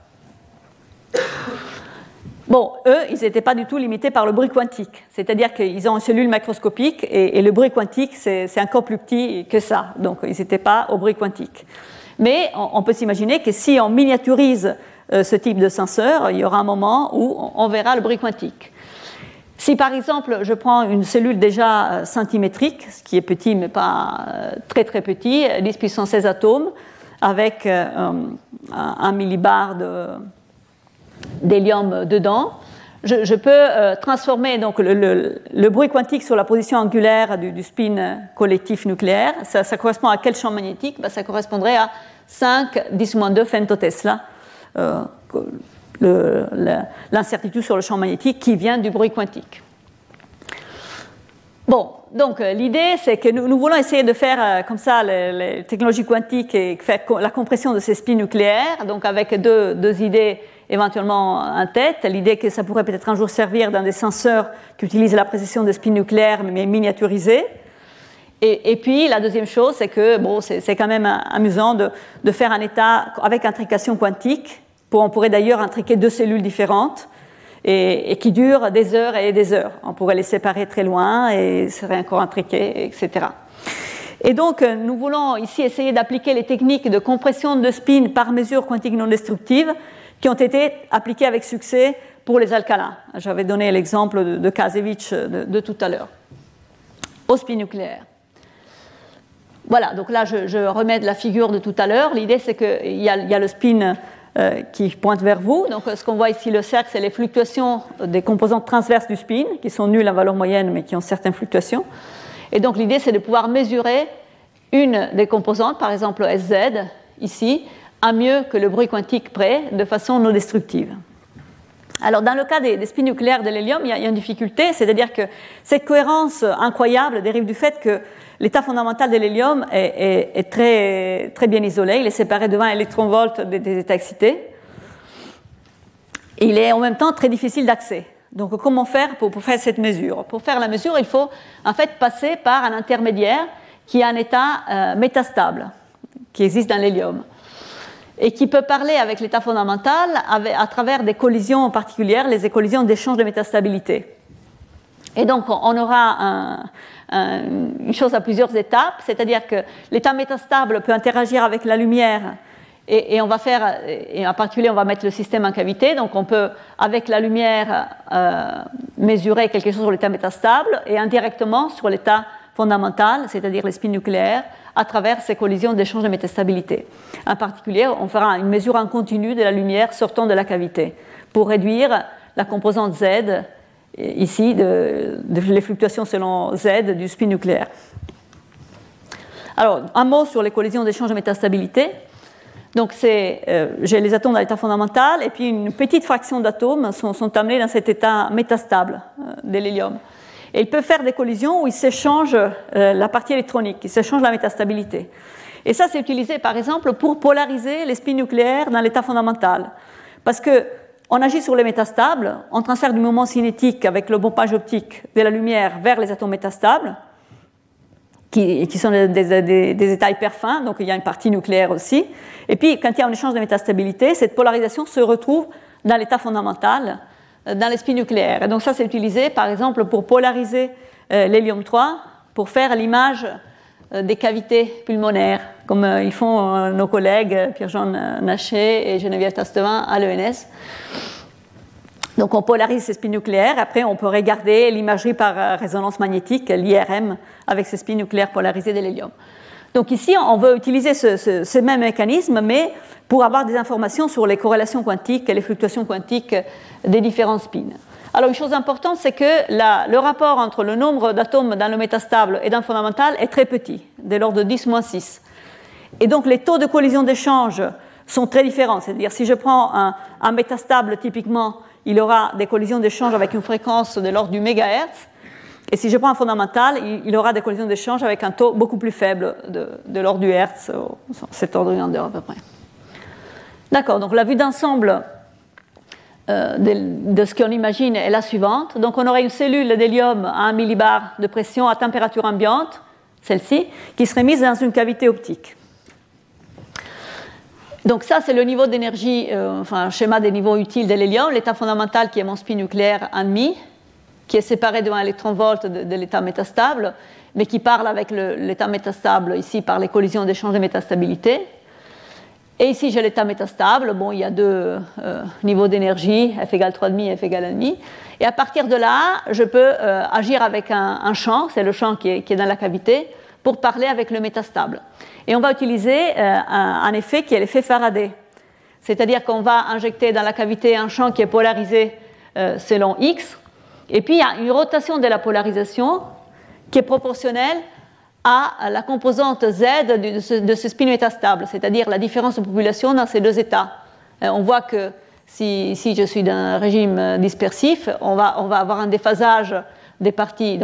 Bon, eux, ils n'étaient pas du tout limités par le bruit quantique. C'est-à-dire qu'ils ont une cellule macroscopique et, le bruit quantique, c'est encore plus petit que ça. Donc, ils n'étaient pas au bruit quantique. Mais on, peut s'imaginer que si on miniaturise euh, ce type de senseur, il y aura un moment où on verra le bruit quantique. Si par exemple je prends une cellule déjà euh, centimétrique, ce qui est petit mais pas euh, très très petit, 10 puissance 16 atomes, avec euh, un millibar d'hélium dedans, je, peux transformer donc le, bruit quantique sur la position angulaire du, spin collectif nucléaire. Ça, correspond à quel champ magnétique? Ben, Ça correspondrait à 5 10 2 femtotesla l'incertitude sur le champ magnétique qui vient du bruit quantique. Bon, donc euh, l'idée, c'est que nous, voulons essayer de faire euh, comme ça les, technologies quantiques et faire la compression de ces spins nucléaires, donc avec deux, idées éventuellement en tête. L'idée que ça pourrait peut-être un jour servir dans des senseurs qui utilisent la précision de spins nucléaires mais miniaturisés. Et, puis la deuxième chose, c'est que bon, c'est quand même amusant de, de, faire un état avec intrication quantique on pourrait d'ailleurs intriquer deux cellules différentes et, qui durent des heures et des heures. On pourrait les séparer très loin et seraient encore intriqués, etc. Et donc, nous voulons ici essayer d'appliquer les techniques de compression de spin par mesure quantique non destructive qui ont été appliquées avec succès pour les alcalins. J'avais donné l'exemple de, de Kazevich de, tout à l'heure. Au spin nucléaire. Voilà, donc là je, remets la figure de tout à l'heure. L'idée c'est qu'il y, y, a le spin euh, qui pointe vers vous. Donc ce qu'on voit ici, le cercle, c'est les fluctuations des composantes transverses du spin, qui sont nulles à valeur moyenne mais qui ont certaines fluctuations. Et donc l'idée c'est de pouvoir mesurer une des composantes, par exemple SZ, ici, à mieux que le bruit quantique près, de façon non destructive. Alors, dans le cas des, spins nucléaires de l'hélium, il, y a une difficulté, c'est-à-dire que cette cohérence incroyable dérive du fait que l'état fondamental de l'hélium est, très, bien isolé, il est séparé de 20 électronvolts des, des états excités. il est en même temps très difficile d'accès. Donc, comment faire pour, pour, faire cette mesure? Pour faire la mesure, il faut en fait passer par un intermédiaire qui a un état euh, métastable, qui existe dans l'hélium et qui peut parler avec l'état fondamental à travers des collisions particulières, les collisions d'échange de métastabilité. Et donc, on aura une chose à plusieurs étapes, c'est-à-dire que l'état métastable peut interagir avec la lumière et, on va faire, et en particulier, on va mettre le système en cavité. Donc, on peut, avec la lumière, euh, mesurer quelque chose sur l'état métastable et indirectement sur l'état fondamental, c'est-à-dire les spins nucléaires, à travers ces collisions d'échange de métastabilité. En particulier, on fera une mesure en continu de la lumière sortant de la cavité pour réduire la composante Z, ici, les fluctuations selon Z du spin nucléaire. Alors, un mot sur les collisions d'échange de métastabilité. Donc, euh, j'ai les atomes dans l'état fondamental, et puis une petite fraction d'atomes sont, amenés dans cet état métastable euh, de l'hélium. Et il peut faire des collisions où il s'échange euh, la partie électronique, il s'échange la métastabilité. Et ça, c'est utilisé par exemple pour polariser les spins nucléaires dans l'état fondamental. Parce que on agit sur les métastables, on transfère du moment cinétique avec le bombage optique de la lumière vers les atomes métastables, qui, qui sont des, des, états hyper fins, donc il y a une partie nucléaire aussi. Et puis, quand il y a un échange de métastabilité, cette polarisation se retrouve dans l'état fondamental, dans les spins nucléaires. Et donc ça, c'est utilisé par exemple pour polariser euh, l'hélium 3 pour faire l'image euh, des cavités pulmonaires, comme euh, ils font nos collègues Pierre-Jean Naché et Geneviève Tastevin à l'ENS. Donc on polarise ces spins nucléaires, après on peut regarder l'imagerie par résonance magnétique, l'IRM, avec ces spins nucléaires polarisés de l'hélium. Donc ici, on veut utiliser ce, même mécanisme, mais pour avoir des informations sur les corrélations quantiques et les fluctuations quantiques des différents spins. Alors une chose importante, c'est que le rapport entre le nombre d'atomes dans le métastable et dans le fondamental est très petit, de l'ordre de 10-6. Et donc les taux de collision d'échange sont très différents. C'est-à-dire si je prends un, métastable, typiquement, il aura des collisions d'échange avec une fréquence de l'ordre du mégahertz. Et si je prends un fondamental, il, aura des collisions d'échange avec un taux beaucoup plus faible de, l'ordre du Hertz, cet ordre de grandeur à peu près. D'accord, donc la vue d'ensemble euh, de, ce qu'on imagine est la suivante. Donc on aurait une cellule d'hélium à 1 millibar de pression à température ambiante, celle-ci, qui serait mise dans une cavité optique. Donc ça, c'est le niveau d'énergie, euh, enfin un schéma des niveaux utiles de l'hélium, l'état fondamental qui est mon spin nucléaire 1,5 qui est séparé de 1 électron-volt de, l'état métastable, mais qui parle avec l'état métastable ici par les collisions d'échange de métastabilité. Et ici, j'ai l'état métastable. Bon, il y a deux euh, niveaux d'énergie, F égale 3,5 et F égale 1,5. Et à partir de là, je peux euh, agir avec un, champ, c'est le champ qui est, dans la cavité, pour parler avec le métastable. Et on va utiliser euh, un, effet qui est l'effet Faraday. C'est-à-dire qu'on va injecter dans la cavité un champ qui est polarisé selon X, et puis il y a une rotation de la polarisation qui est proportionnelle à la composante Z de ce, spin métastable, c'est-à-dire la différence de population dans ces deux états. Euh, on voit que si, je suis d'un régime dispersif, on va, avoir un déphasage des parties.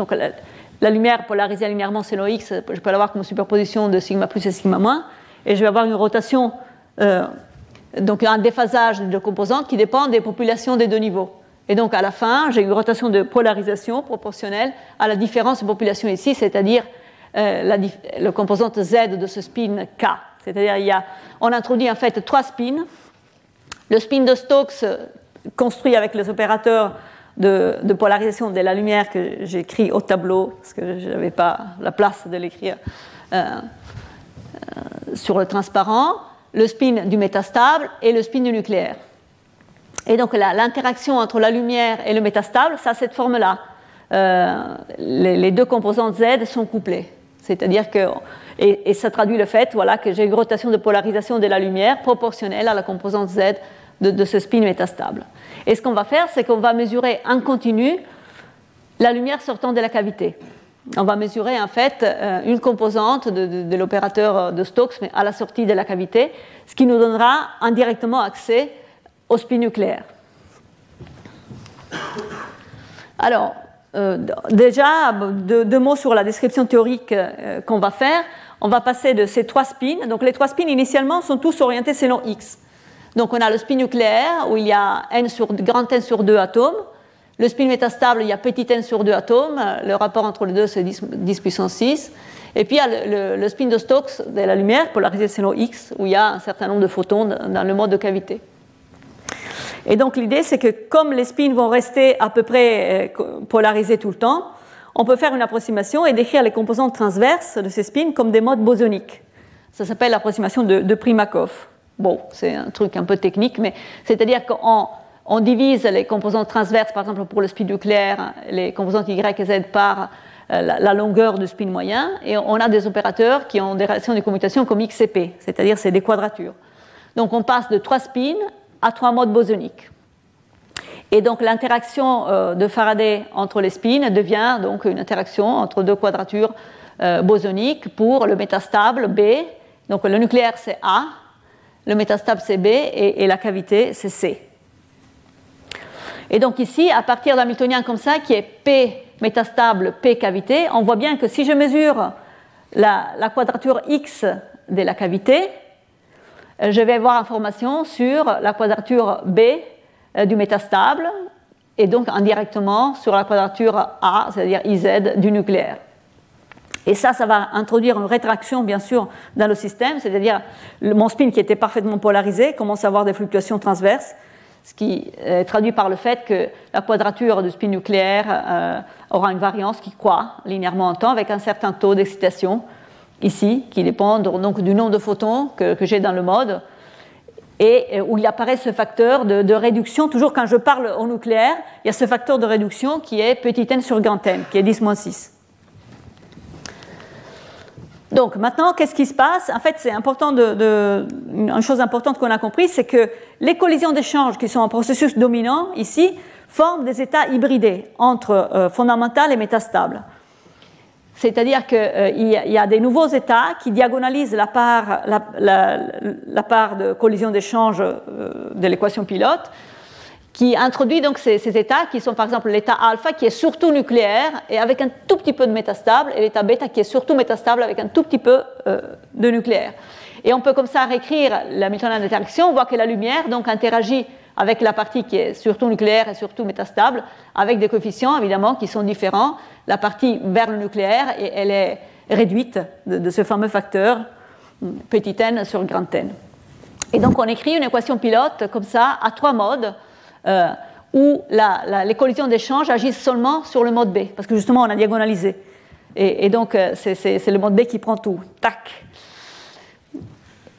La, lumière polarisée linéairement selon X, je peux l'avoir comme superposition de sigma plus et sigma moins, et je vais avoir une rotation, euh, donc un déphasage de composantes qui dépend des populations des deux niveaux. Et donc à la fin, j'ai une rotation de polarisation proportionnelle à la différence de population ici, c'est-à-dire euh, la, le composante Z de ce spin K. C'est-à-dire on introduit en fait trois spins. Le spin de Stokes construit avec les opérateurs de, polarisation de la lumière que j'ai écrit au tableau, parce que je n'avais pas la place de l'écrire euh, euh, sur le transparent, le spin du métastable et le spin du nucléaire. Et donc l'interaction entre la lumière et le métastable, ça a cette forme-là. Euh, les, deux composantes Z sont couplées. C'est-à-dire que, et, ça traduit le fait voilà, que j'ai une rotation de polarisation de la lumière proportionnelle à la composante Z de, de ce spin métastable. Et ce qu'on va faire, c'est qu'on va mesurer en continu la lumière sortant de la cavité. On va mesurer en fait euh, une composante de, l'opérateur de Stokes mais à la sortie de la cavité, ce qui nous donnera indirectement accès au spin nucléaire. Alors, euh, déjà, deux, mots sur la description théorique euh, qu'on va faire. On va passer de ces trois spins. Donc, les trois spins initialement sont tous orientés selon X. Donc, on a le spin nucléaire où il y a n sur, grand N sur 2 atomes. Le spin métastable, il y a petit n sur 2 atomes. Le rapport entre les deux, c'est 10, puissance 6. Et puis, il y a le, spin de Stokes de la lumière, polarisé selon X, où il y a un certain nombre de photons dans le mode de cavité. Et donc, l'idée, c'est que comme les spins vont rester à peu près euh, polarisés tout le temps, on peut faire une approximation et décrire les composantes transverses de ces spins comme des modes bosoniques. Ça s'appelle l'approximation de, de Primakov. Bon, c'est un truc un peu technique, mais c'est-à-dire qu'on on divise les composantes transverses, par exemple pour le spin nucléaire, les composantes Y et Z par euh, la, longueur du spin moyen, et on a des opérateurs qui ont des relations de commutation comme X et P, c'est-à-dire c'est des quadratures. Donc on passe de trois spins à trois modes bosoniques. Et donc l'interaction euh, de Faraday entre les spins devient donc une interaction entre deux quadratures euh, bosoniques pour le métastable B. Donc le nucléaire c'est A, le métastable c'est B et la cavité c'est C. Et donc ici, à partir d'un Hamiltonien comme ça, qui est P métastable, P cavité, on voit bien que si je mesure la, quadrature X de la cavité, euh, je vais avoir information sur la quadrature B euh, du métastable et donc indirectement sur la quadrature A, c'est-à-dire IZ du nucléaire. Et ça, ça va introduire une rétraction, bien sûr, dans le système, c'est-à-dire mon spin qui était parfaitement polarisé commence à avoir des fluctuations transverses ce qui est traduit par le fait que la quadrature du spin nucléaire euh, aura une variance qui croît linéairement en temps avec un certain taux d'excitation ici, qui dépend donc du nombre de photons que, j'ai dans le mode, et où il apparaît ce facteur de, réduction. Toujours quand je parle au nucléaire, il y a ce facteur de réduction qui est petit n sur grand n, qui est 10-6. Donc maintenant, qu'est-ce qui se passe? En fait, c'est une chose importante qu'on a compris, c'est que les collisions d'échange qui sont en processus dominant ici forment des états hybridés entre euh, fondamental et métastable. C'est-à-dire qu'il euh, y, a des nouveaux états qui diagonalisent la part, la, part de collision d'échange euh, de l'équation pilote qui introduit donc ces, états qui sont par exemple l'état alpha qui est surtout nucléaire et avec un tout petit peu de métastable et l'état bêta qui est surtout métastable avec un tout petit peu euh, de nucléaire. Et on peut comme ça réécrire la Hamiltonienne d'interaction, on voit que la lumière donc interagit avec la partie qui est surtout nucléaire et surtout métastable, avec des coefficients évidemment qui sont différents. La partie vers le nucléaire, et elle est réduite de ce fameux facteur petit n sur grand n. Et donc on écrit une équation pilote comme ça à trois modes euh, où les collisions d'échange agissent seulement sur le mode B, parce que justement on a diagonalisé. Et, donc euh, c'est le mode B qui prend tout. Tac.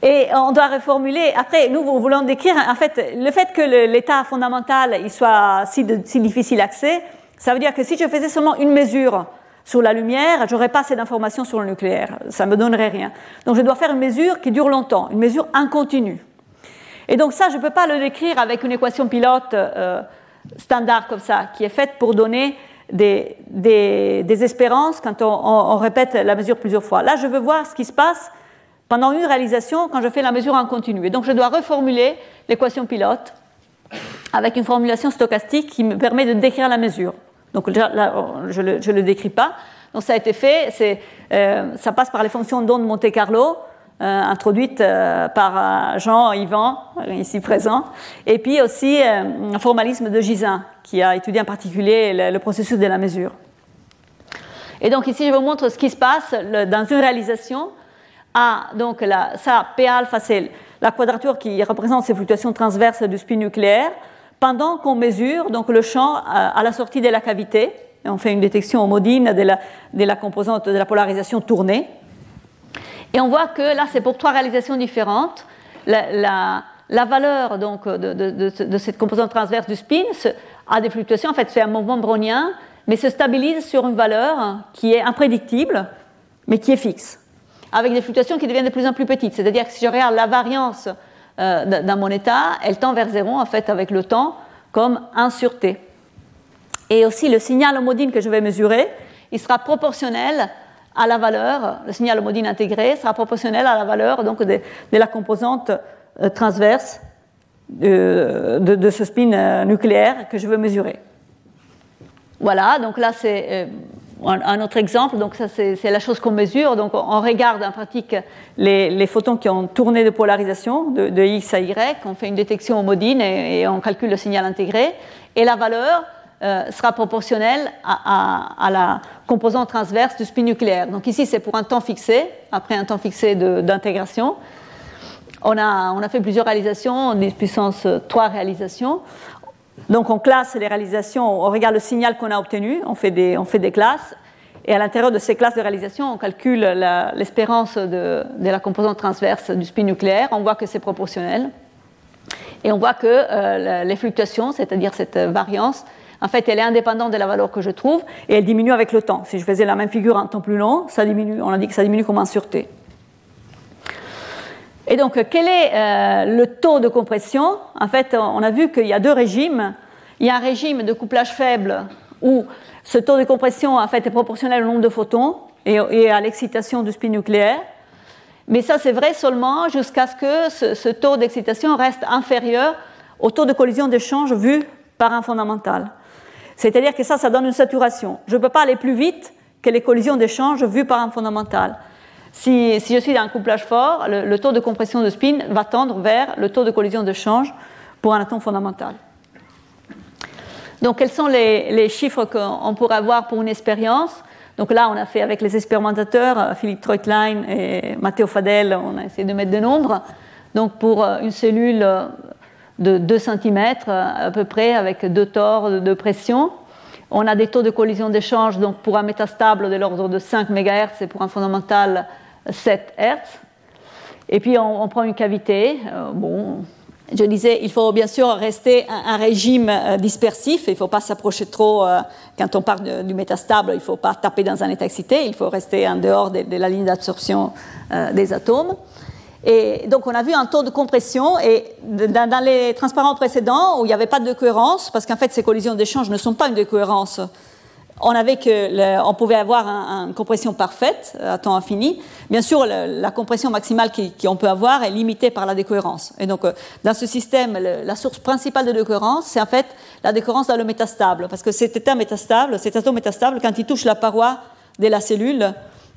Et on doit reformuler. Après, nous voulons décrire, en fait, le fait que l'état fondamental il soit si, difficile d'accès, ça veut dire que si je faisais seulement une mesure sur la lumière, j'aurais pas assez d'informations sur le nucléaire. Ça me donnerait rien. Donc je dois faire une mesure qui dure longtemps, une mesure incontinue. Et donc ça, je ne peux pas le décrire avec une équation pilote euh, standard comme ça, qui est faite pour donner des, espérances quand on, répète la mesure plusieurs fois. Là, je veux voir ce qui se passe pendant une réalisation quand je fais la mesure en continu. Et donc je dois reformuler l'équation pilote avec une formulation stochastique qui me permet de décrire la mesure. Donc là, je ne le, décris pas. Donc ça a été fait, euh, ça passe par les fonctions d'onde Monte Carlo. Euh, introduite euh, par euh, Jean Yvan, ici présent, et puis aussi un formalisme de Gisin, qui a étudié en particulier le, processus de la mesure. Et donc ici, je vous montre ce qui se passe dans une réalisation. Ah, donc la, ça, P alpha, c'est la quadrature qui représente ces fluctuations transverses du spin nucléaire, pendant qu'on mesure donc, le champ à, la sortie de la cavité. Et on fait une détection homodine de la, de la composante de la polarisation tournée. Et on voit que là, c'est pour trois réalisations différentes. La, valeur donc, de, cette composante transverse du spin a des fluctuations, en fait fait un mouvement brownien, mais se stabilise sur une valeur qui est imprédictible, mais qui est fixe, avec des fluctuations qui deviennent de plus en plus petites. C'est-à-dire que si je regarde la variance euh, dans mon état, elle tend vers zéro en fait avec le temps comme 1 sur t. Et aussi le signal homodine que je vais mesurer, il sera proportionnel à la valeur, le signal homodine intégré sera proportionnel à la valeur donc, de, la composante euh, transverse de, de, ce spin euh, nucléaire que je veux mesurer. Voilà, donc là c'est un autre exemple, donc ça c'est la chose qu'on mesure. Donc on regarde en pratique les, photons qui ont tourné de polarisation de, X à Y, on fait une détection homodine et, et, on calcule le signal intégré. Et la valeur euh, sera proportionnelle à, la composante transverse du spin nucléaire. Donc ici c'est pour un temps fixé, après un temps fixé d'intégration. On a, on a, fait plusieurs réalisations, des puissances 3 réalisations. Donc on classe les réalisations, on regarde le signal qu'on a obtenu, on fait, des, on fait des classes, et à l'intérieur de ces classes de réalisation, on calcule l'espérance de, la composante transverse du spin nucléaire, on voit que c'est proportionnel, et on voit que euh, les fluctuations, c'est-à-dire cette variance, en fait, elle est indépendante de la valeur que je trouve, et elle diminue avec le temps. Si je faisais la même figure en temps plus long, ça diminue, on a dit que ça diminue comme en sûreté. Et donc, quel est euh, le taux de compression? En fait, on a vu qu'il y a deux régimes. Il y a un régime de couplage faible où ce taux de compression en fait, est proportionnel au nombre de photons et, à l'excitation du spin nucléaire. Mais ça, c'est vrai seulement jusqu'à ce que ce, taux d'excitation reste inférieur au taux de collision d'échange vu par un fondamental. C'est-à-dire que ça, ça donne une saturation. Je ne peux pas aller plus vite que les collisions d'échange vues par un fondamental. Si, je suis dans un couplage fort, le, taux de compression de spin va tendre vers le taux de collision de change pour un atome fondamental. Donc, quels sont les, chiffres qu'on pourrait avoir pour une expérience? Donc là, on a fait avec les expérimentateurs, euh, Philippe Treutlein et Matteo Fadel, on a essayé de mettre des nombres. Donc, pour euh, une cellule euh, de 2 cm à peu près, avec deux tors de pression, on a des taux de collision d'échange, donc pour un métastable de l'ordre de 5 MHz et pour un fondamental 7 Hertz. Et puis on, prend une cavité. Euh, bon, je disais, il faut bien sûr rester un, régime euh, dispersif. Il ne faut pas s'approcher trop. Euh, quand on parle du métastable, il ne faut pas taper dans un état excité. Il faut rester en dehors de, la ligne d'absorption des atomes. Et donc, on a vu un taux de compression. Et dans, les transparents précédents, où il n'y avait pas de cohérence, parce qu'en fait, ces collisions d'échange ne sont pas une décohérence on, avait on pouvait avoir une compression parfaite à temps infini. Bien sûr, la compression maximale qu'on peut avoir est limitée par la décohérence. Et donc, euh, dans ce système, la source principale de décohérence, c'est en fait la décohérence dans le métastable. Parce que cet état métastable, cet atome métastable, quand il touche la paroi de la cellule,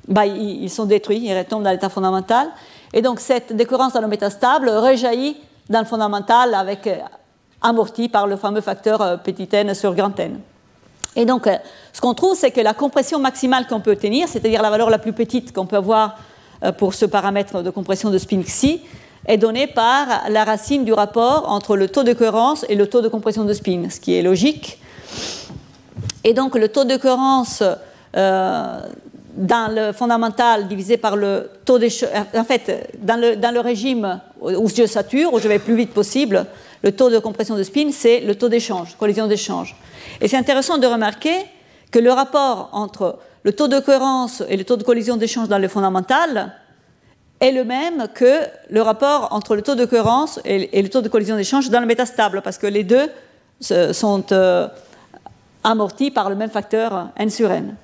bah, ils, sont détruits, ils retombent dans l'état fondamental. Et donc, cette décohérence dans le métastable rejaillit dans le fondamental avec euh, amorti par le fameux facteur euh, petit n sur grand n. Et donc, euh, ce qu'on trouve, c'est que la compression maximale qu'on peut obtenir, c'est-à-dire la valeur la plus petite qu'on peut avoir pour ce paramètre de compression de spin xi, est donnée par la racine du rapport entre le taux de cohérence et le taux de compression de spin, ce qui est logique. Et donc, le taux de cohérence dans le fondamental divisé par le taux d'échange, en fait, dans le, dans le régime où je sature, où je vais plus vite possible, le taux de compression de spin, c'est le taux d'échange, collision d'échange. Et c'est intéressant de remarquer que le rapport entre le taux de cohérence et le taux de collision d'échange dans le fondamental est le même que le rapport entre le taux de cohérence et le taux de collision d'échange dans le métastable, parce que les deux sont euh, amortis par le même facteur n sur n.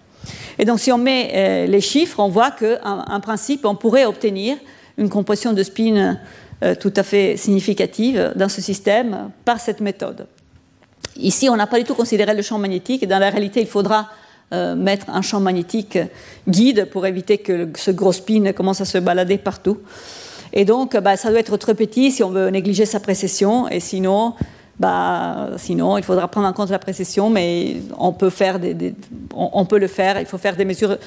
Et donc si on met euh, les chiffres, on voit qu'en principe, on pourrait obtenir une compression de spin euh, tout à fait significative dans ce système par cette méthode. Ici, on n'a pas du tout considéré le champ magnétique. Dans la réalité, il faudra euh, mettre un champ magnétique guide pour éviter que ce gros spin commence à se balader partout. Et donc, bah, ça doit être très petit si on veut négliger sa précession. Et sinon, bah, sinon, il faudra prendre en compte la précession, mais on peut, le faire. Il faut faire des mesures.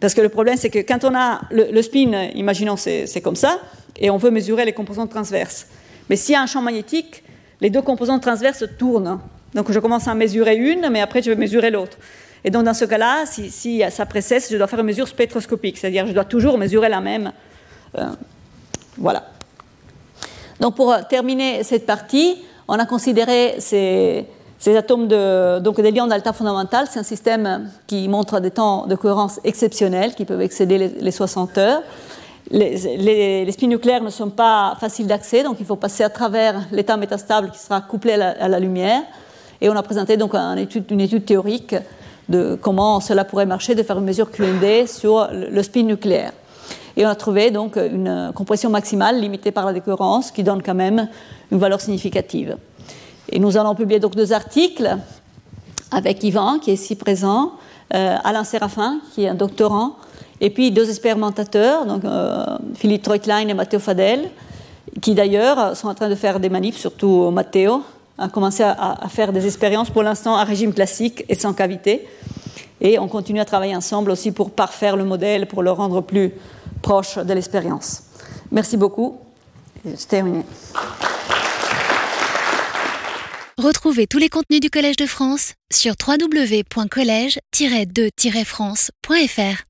Parce que le problème, c'est que quand on a le, spin, imaginons c'est comme ça, et on veut mesurer les composantes transverses. Mais s'il y a un champ magnétique, les deux composantes transverses tournent. Donc je commence à mesurer une, mais après je vais mesurer l'autre. Et donc dans ce cas-là, si, ça précède, je dois faire une mesure spectroscopique, c'est-à-dire je dois toujours mesurer la même. Euh, voilà. Donc pour terminer cette partie, on a considéré ces, atomes donc des lions d'alta fondamental. C'est un système qui montre des temps de cohérence exceptionnels qui peuvent excéder les, 60 heures. Les, spins nucléaires ne sont pas faciles d'accès, donc il faut passer à travers l'état métastable qui sera couplé à la, lumière. Et on a présenté donc une étude, théorique de comment cela pourrait marcher, de faire une mesure QND sur le spin nucléaire. Et on a trouvé donc une compression maximale limitée par la décohérence qui donne quand même une valeur significative. Et nous allons publier donc deux articles avec Yvan, qui est ici présent, euh, Alain Séraphin, qui est un doctorant, et puis deux expérimentateurs, donc euh, Philippe Treutlein et Matteo Fadel, qui d'ailleurs sont en train de faire des manips, surtout Matteo, a commencé à faire des expériences pour l'instant à régime classique et sans cavité. Et on continue à travailler ensemble aussi pour parfaire le modèle, pour le rendre plus proche de l'expérience. Merci beaucoup. C'est terminé. Retrouvez tous les contenus du Collège de France sur www.colège-2-france.fr.